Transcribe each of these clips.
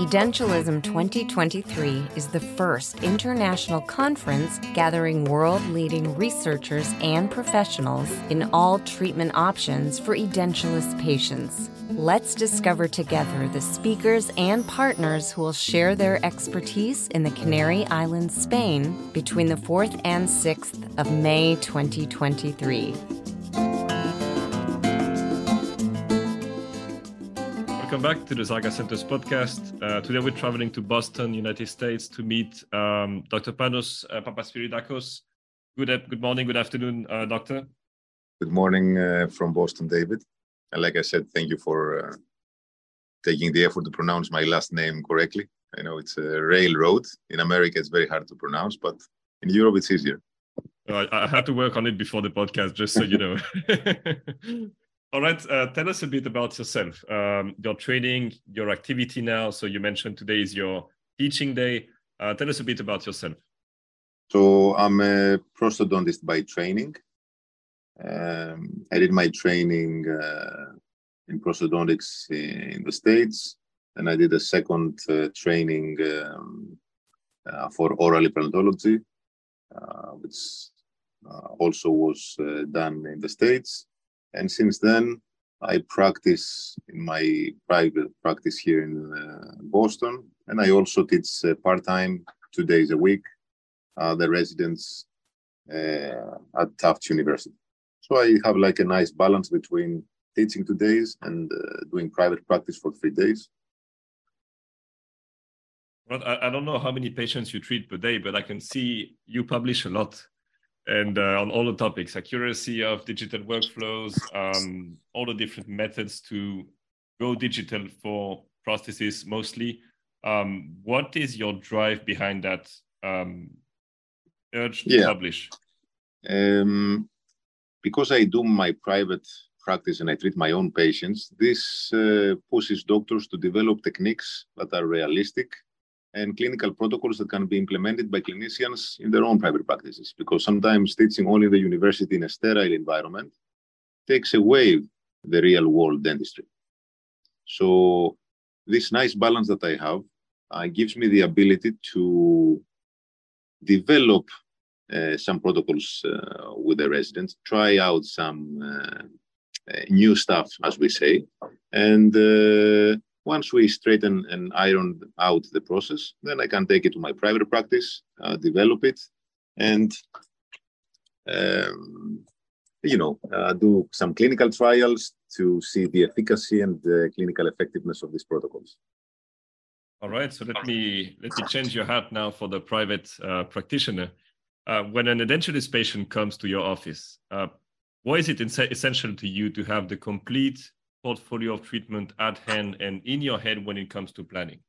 Edentulism 2023 is the first international conference gathering world leading researchers and professionals in all treatment options for edentulous patients. Let's discover together the speakers and partners who will share their expertise in the Canary Islands, Spain, between the 4th and 6th of May 2023. Welcome back to the Zaga Centers podcast. Uh, today we're traveling to Boston, United States, to meet um, Dr. Panos uh, Papaspyridakos. Good, good morning, good afternoon, uh, doctor. Good morning uh, from Boston, David. And like I said, thank you for uh, taking the effort to pronounce my last name correctly. I know it's a railroad. In America, it's very hard to pronounce, but in Europe, it's easier. I, I had to work on it before the podcast, just so you know. All right. Uh, tell us a bit about yourself, um, your training, your activity now. So you mentioned today is your teaching day. Uh, tell us a bit about yourself. So I'm a prosthodontist by training. Um, I did my training uh, in prosthodontics in the States, and I did a second uh, training um, uh, for oral implantology, uh, which also was done in the States and since then, I practice in my private practice here in uh, Boston, and I also teach uh, part time, two days a week, uh, the residents uh, at Tufts University. So I have like a nice balance between teaching two days and uh, doing private practice for three days. Well, I, I don't know how many patients you treat per day, but I can see you publish a lot and uh, on all the topics accuracy of digital workflows um, all the different methods to go digital for prosthesis mostly um, what is your drive behind that um, urge to yeah. publish um, because i do my private practice and i treat my own patients this uh, pushes doctors to develop techniques that are realistic and clinical protocols that can be implemented by clinicians in their own private practices. Because sometimes teaching only the university in a sterile environment takes away the real world dentistry. So, this nice balance that I have uh, gives me the ability to develop uh, some protocols uh, with the residents, try out some uh, uh, new stuff, as we say, and uh, once we straighten and iron out the process, then I can take it to my private practice, uh, develop it, and um, you know uh, do some clinical trials to see the efficacy and the clinical effectiveness of these protocols. All right, so let me let me change your hat now for the private uh, practitioner. Uh, when an edentulous patient comes to your office, uh, why is it essential to you to have the complete portfolio of treatment at hand and in your head when it comes to planning?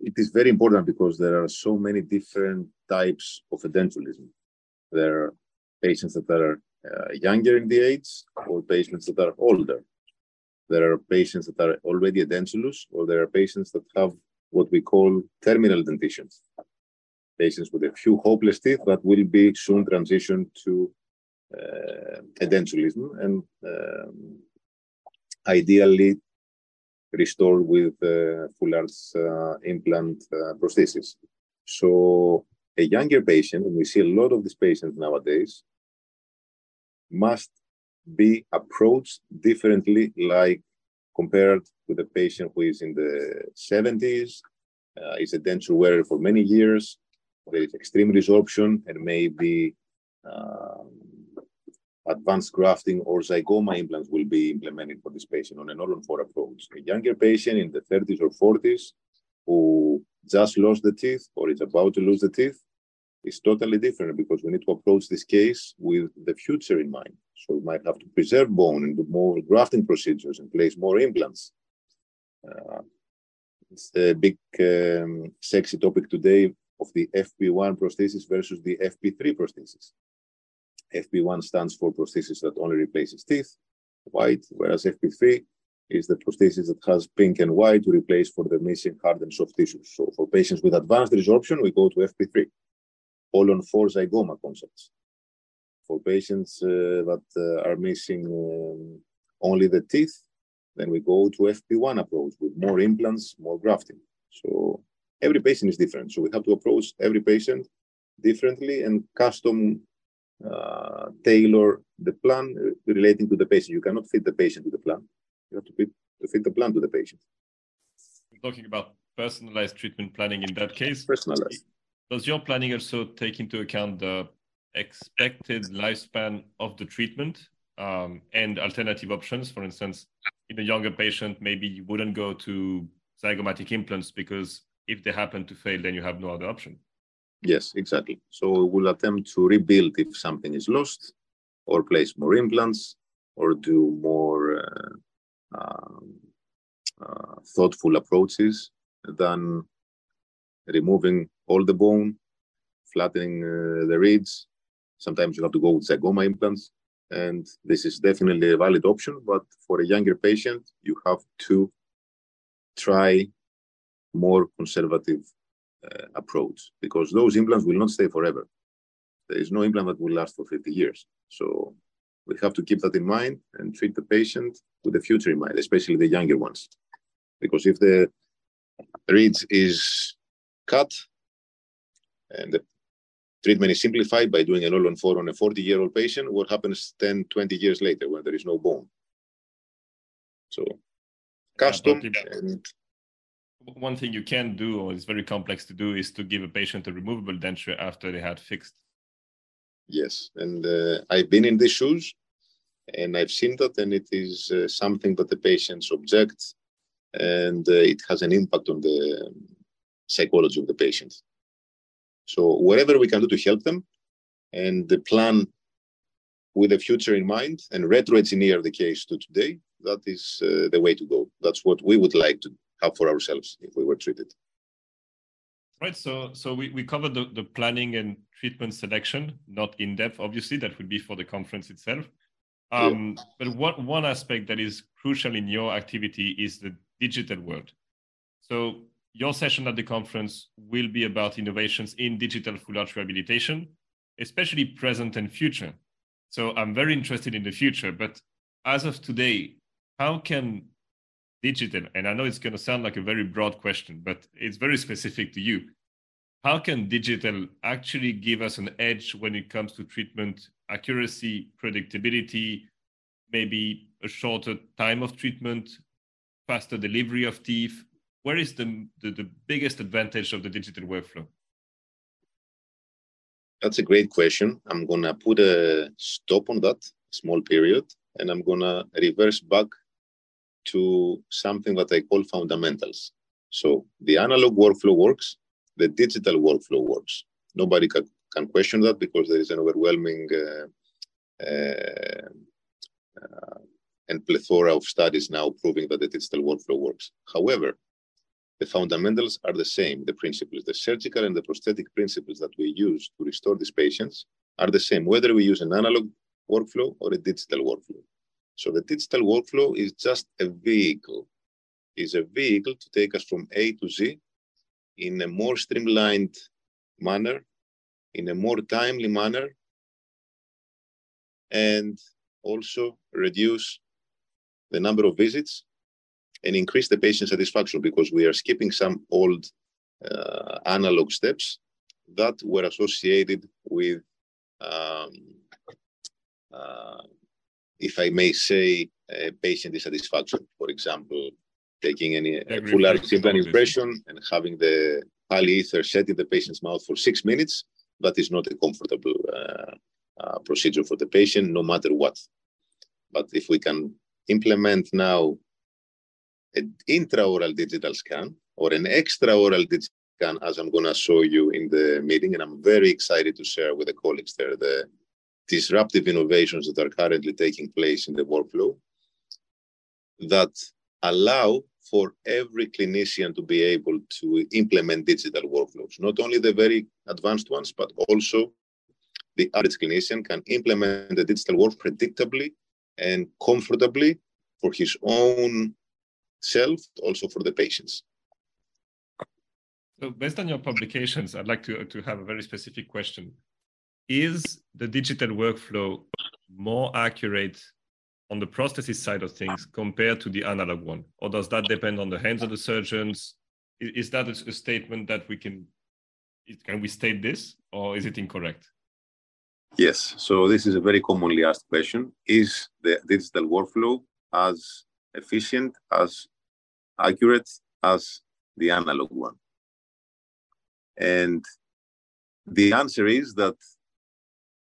It is very important because there are so many different types of edentulism. There are patients that are uh, younger in the age or patients that are older. There are patients that are already edentulous or there are patients that have what we call terminal dentitions. Patients with a few hopeless teeth that will be soon transitioned to uh, edentulism and um, ideally restored with uh, full arch uh, implant uh, prosthesis. So a younger patient, and we see a lot of these patients nowadays, must be approached differently, like compared with a patient who is in the 70s, uh, is a denture wearer for many years, there is extreme resorption and maybe um, advanced grafting or zygoma implants will be implemented for this patient on an all on four approach. A younger patient in the 30s or 40s who just lost the teeth or is about to lose the teeth is totally different because we need to approach this case with the future in mind. So we might have to preserve bone and do more grafting procedures and place more implants. Uh, it's a big, um, sexy topic today of the FP1 prosthesis versus the FP3 prosthesis. FP1 stands for prosthesis that only replaces teeth, white, whereas FP3 is the prosthesis that has pink and white to replace for the missing hard and soft tissues. So for patients with advanced resorption, we go to FP3, all on four zygoma concepts. For patients uh, that uh, are missing um, only the teeth, Then we go to FP1 approach with more implants, more grafting. So every patient is different. So we have to approach every patient differently and custom uh, tailor the plan relating to the patient. You cannot fit the patient to the plan. You have to fit, to fit the plan to the patient. Talking about personalized treatment planning in that case. Personalized. Does your planning also take into account the expected lifespan of the treatment um, and alternative options? For instance, in a younger patient, maybe you wouldn't go to zygomatic implants because if they happen to fail, then you have no other option. Yes, exactly. So we'll attempt to rebuild if something is lost, or place more implants, or do more uh, um, uh, thoughtful approaches than removing all the bone, flattening uh, the ridge. Sometimes you have to go with zygoma implants, and this is definitely a valid option. But for a younger patient, you have to try more conservative uh, approach because those implants will not stay forever. There is no implant that will last for 50 years. So we have to keep that in mind and treat the patient with the future in mind, especially the younger ones. Because if the ridge is cut and the treatment is simplified by doing an all on four on a 40 year old patient, what happens 10, 20 years later when there is no bone? So custom and one thing you can do, or it's very complex to do, is to give a patient a removable denture after they had fixed. Yes, and uh, I've been in these shoes, and I've seen that, and it is uh, something that the patients object, and uh, it has an impact on the psychology of the patient. So whatever we can do to help them, and the plan with the future in mind, and retro engineer the case to today, that is uh, the way to go. That's what we would like to have for ourselves if we were treated. Right. So so we, we covered the, the planning and treatment selection, not in depth, obviously, that would be for the conference itself. Um, yeah. But one, one aspect that is crucial in your activity is the digital world. So your session at the conference will be about innovations in digital full arch rehabilitation, especially present and future. So I'm very interested in the future, but as of today, how can digital, and I know it's going to sound like a very broad question, but it's very specific to you. How can digital actually give us an edge when it comes to treatment accuracy, predictability, maybe a shorter time of treatment, faster delivery of teeth? Where is the, the, the biggest advantage of the digital workflow? That's a great question. I'm going to put a stop on that small period and I'm going to reverse back to something that I call fundamentals. So the analog workflow works, the digital workflow works. Nobody can, can question that because there is an overwhelming uh, uh, uh, and plethora of studies now proving that the digital workflow works. However, the fundamentals are the same. The principles, the surgical and the prosthetic principles that we use to restore these patients are the same, whether we use an analog workflow or a digital workflow. So the digital workflow is just a vehicle, is a vehicle to take us from A to Z in a more streamlined manner, in a more timely manner, and also reduce the number of visits and increase the patient satisfaction because we are skipping some old uh, analog steps that were associated with um, uh, if I may say, uh, patient dissatisfaction. For example, taking any full arch implant impression and having the polyether set in the patient's mouth for six minutes, that is not a comfortable uh, uh, procedure for the patient, no matter what. But if we can implement now an intraoral digital scan or an extraoral digital scan, as I'm going to show you in the meeting, and I'm very excited to share with the colleagues there the disruptive innovations that are currently taking place in the workflow that allow for every clinician to be able to implement digital workflows. Not only the very advanced ones, but also the average clinician can implement the digital work predictably and comfortably for his own self, also for the patients. So based on your publications, I'd like to, to have a very specific question is the digital workflow more accurate on the prosthesis side of things compared to the analog one? Or does that depend on the hands of the surgeons? Is that a statement that we can, can we state this or is it incorrect? Yes. So this is a very commonly asked question. Is the digital workflow as efficient, as accurate as the analog one? And the answer is that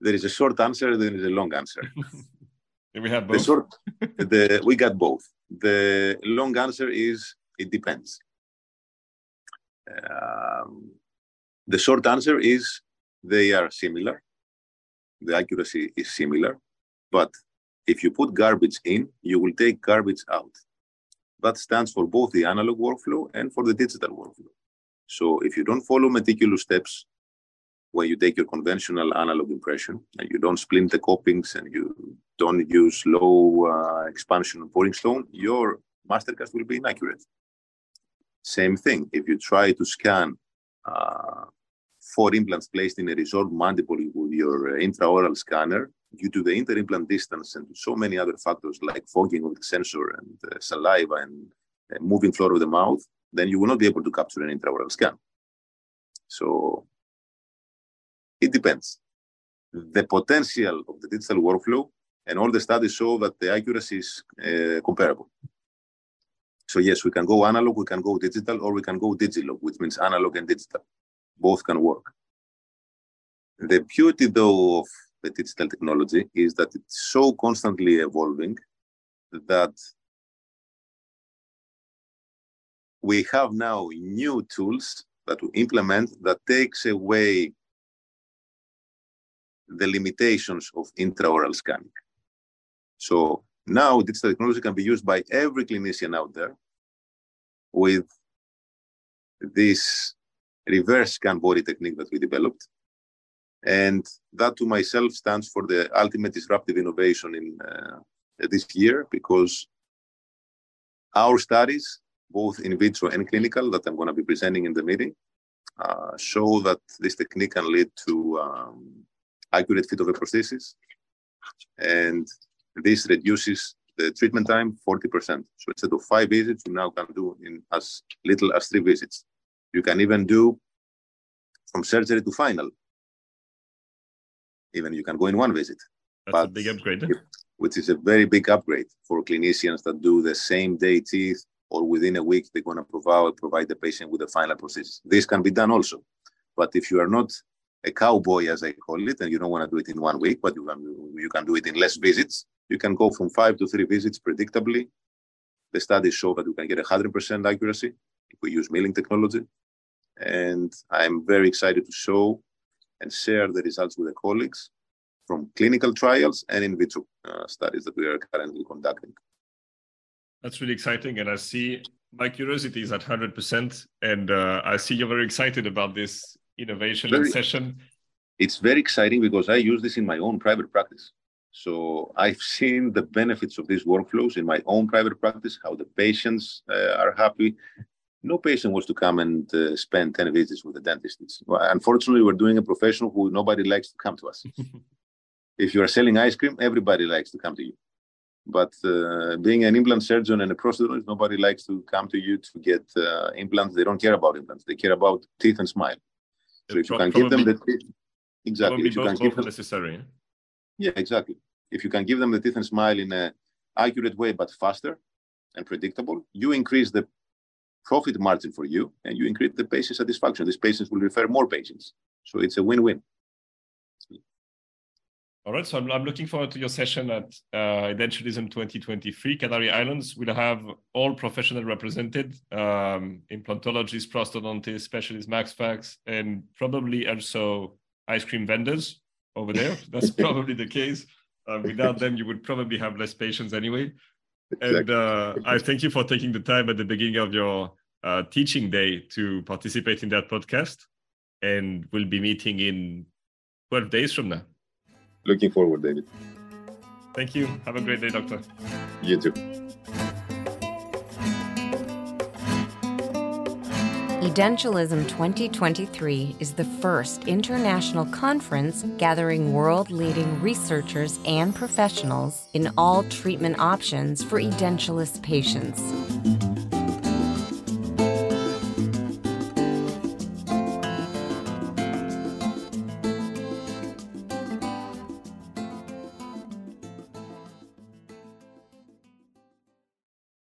there is a short answer, there is a long answer. we have both. The short, the, we got both. The long answer is it depends. Um, the short answer is they are similar. The accuracy is similar, but if you put garbage in, you will take garbage out. That stands for both the analog workflow and for the digital workflow. So if you don't follow meticulous steps when you take your conventional analog impression and you don't splint the copings and you don't use low uh, expansion boring stone, your mastercast will be inaccurate. Same thing, if you try to scan uh, four implants placed in a resorbed mandible with your intraoral scanner, due to the inter-implant distance and so many other factors like fogging of the sensor and uh, saliva and uh, moving floor of the mouth, then you will not be able to capture an intraoral scan. So it depends. The potential of the digital workflow and all the studies show that the accuracy is uh, comparable. So yes, we can go analog, we can go digital, or we can go digital, which means analog and digital. Both can work. The beauty, though, of the digital technology is that it's so constantly evolving that we have now new tools that we implement that takes away the limitations of intraoral scanning. So now digital technology can be used by every clinician out there with this reverse scan body technique that we developed. And that to myself stands for the ultimate disruptive innovation in uh, this year because our studies, both in vitro and clinical, that I'm going to be presenting in the meeting, uh, show that this technique can lead to um, accurate fit of the prosthesis. And this reduces the treatment time 40%. So instead of five visits, you now can do in as little as three visits. You can even do from surgery to final. Even you can go in one visit. That's but a big upgrade. Eh? Which is a very big upgrade for clinicians that do the same day teeth or within a week, they're going to provide, provide the patient with a final prosthesis. This can be done also. But if you are not a cowboy, as I call it, and you don't want to do it in one week, but you can you can do it in less visits. You can go from five to three visits predictably. The studies show that you can get 100% accuracy if we use milling technology. And I'm very excited to show and share the results with the colleagues from clinical trials and in vitro uh, studies that we are currently conducting. That's really exciting. And I see my curiosity is at 100%. And uh, I see you're very excited about this innovation very, session. It's very exciting because I use this in my own private practice. So I've seen the benefits of these workflows in my own private practice, how the patients uh, are happy. No patient wants to come and uh, spend 10 visits with a dentist. It's, unfortunately, we're doing a profession who nobody likes to come to us. if you are selling ice cream, everybody likes to come to you. But uh, being an implant surgeon and a prosthodontist, nobody likes to come to you to get uh, implants. They don't care about implants. They care about teeth and smile. So if you can give them the teeth, exactly. If you can give them necessary. Yeah, exactly. If you can give them the teeth and smile in a accurate way but faster and predictable, you increase the profit margin for you and you increase the patient satisfaction. These patients will refer more patients. So it's a win-win. All right, so I'm, I'm looking forward to your session at uh, Edentulism 2023. Canary Islands will have all professional represented, um, implantologists, prosthodontists, specialists, max facs, and probably also ice cream vendors over there. That's probably the case. Uh, without them, you would probably have less patients anyway. And uh, I thank you for taking the time at the beginning of your uh, teaching day to participate in that podcast. And we'll be meeting in 12 days from now. Looking forward, David. Thank you. Have a great day, Doctor. You too. Edentulism 2023 is the first international conference gathering world leading researchers and professionals in all treatment options for edentulous patients.